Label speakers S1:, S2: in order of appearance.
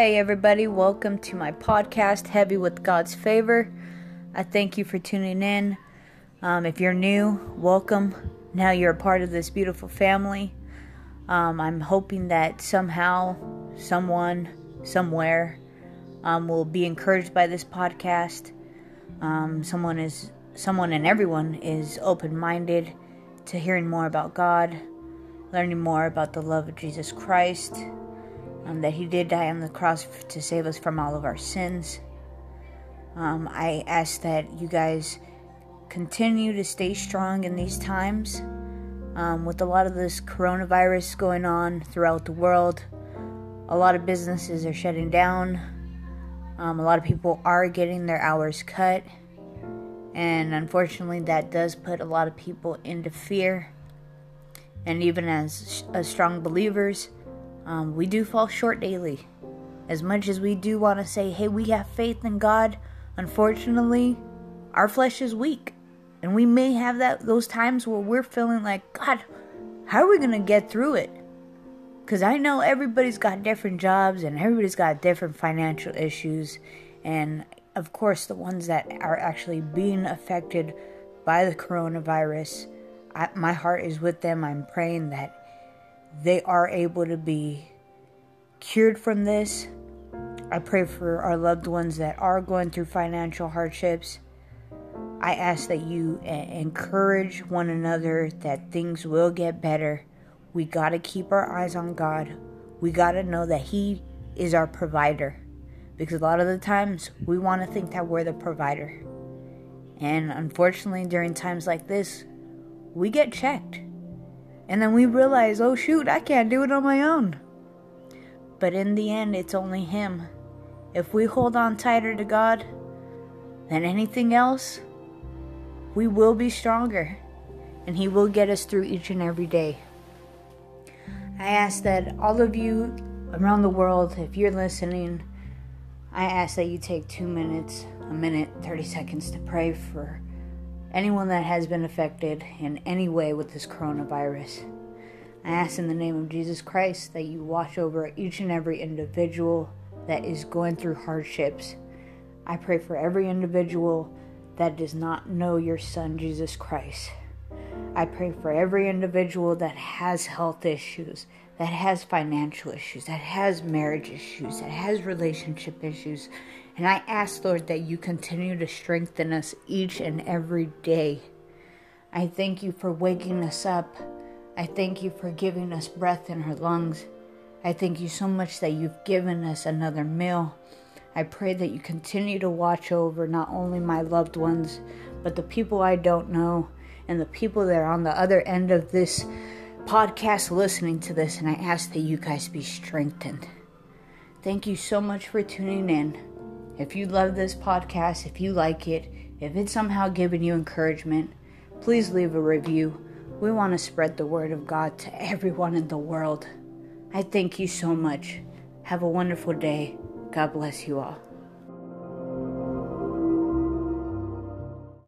S1: Hey, everybody, welcome to my podcast, Heavy with God's Favor. I thank you for tuning in. Um, if you're new, welcome. Now you're a part of this beautiful family. Um, I'm hoping that somehow, someone, somewhere, um, will be encouraged by this podcast. Um, someone is, someone and everyone is open-minded to hearing more about God, learning more about the love of Jesus Christ um, that He did die on the cross to save us from all of our sins. Um, I ask that you guys continue to stay strong in these times. Um, with a lot of this coronavirus going on throughout the world, a lot of businesses are shutting down. Um, a lot of people are getting their hours cut. And unfortunately, that does put a lot of people into fear. And even as, as strong believers, um, we do fall short daily. As much as we do want to say, hey, we have faith in God, unfortunately, our flesh is weak. And we may have that those times where we're feeling like, God, how are we going to get through it? Because I know everybody's got different jobs and everybody's got different financial issues. And of course, the ones that are actually being affected by the coronavirus, I, my heart is with them. I'm praying that they are able to be cured from this. I pray for our loved ones that are going through financial hardships. I ask that you uh, encourage one another that things will get better. We got to keep our eyes on God. We got to know that He is our provider. Because a lot of the times we want to think that we're the provider. And unfortunately, during times like this, we get checked. And then we realize, oh shoot, I can't do it on my own. But in the end, it's only Him. If we hold on tighter to God than anything else, we will be stronger. And He will get us through each and every day. I ask that all of you around the world, if you're listening, I ask that you take two minutes, a minute, 30 seconds to pray for anyone that has been affected in any way with this coronavirus. I ask in the name of Jesus Christ that you watch over each and every individual that is going through hardships. I pray for every individual that does not know your Son, Jesus Christ. I pray for every individual that has health issues, that has financial issues, that has marriage issues, that has relationship issues, and I ask, Lord, that you continue to strengthen us each and every day. I thank you for waking us up. I thank you for giving us breath in our lungs. I thank you so much that you've given us another meal. I pray that you continue to watch over not only my loved ones, but the people I don't know and the people that are on the other end of this podcast listening to this. And I ask that you guys be strengthened. Thank you so much for tuning in. If you love this podcast, if you like it, if it's somehow given you encouragement, please leave a review. We want to spread the word of God to everyone in the world. I thank you so much. Have a wonderful day. God bless you all.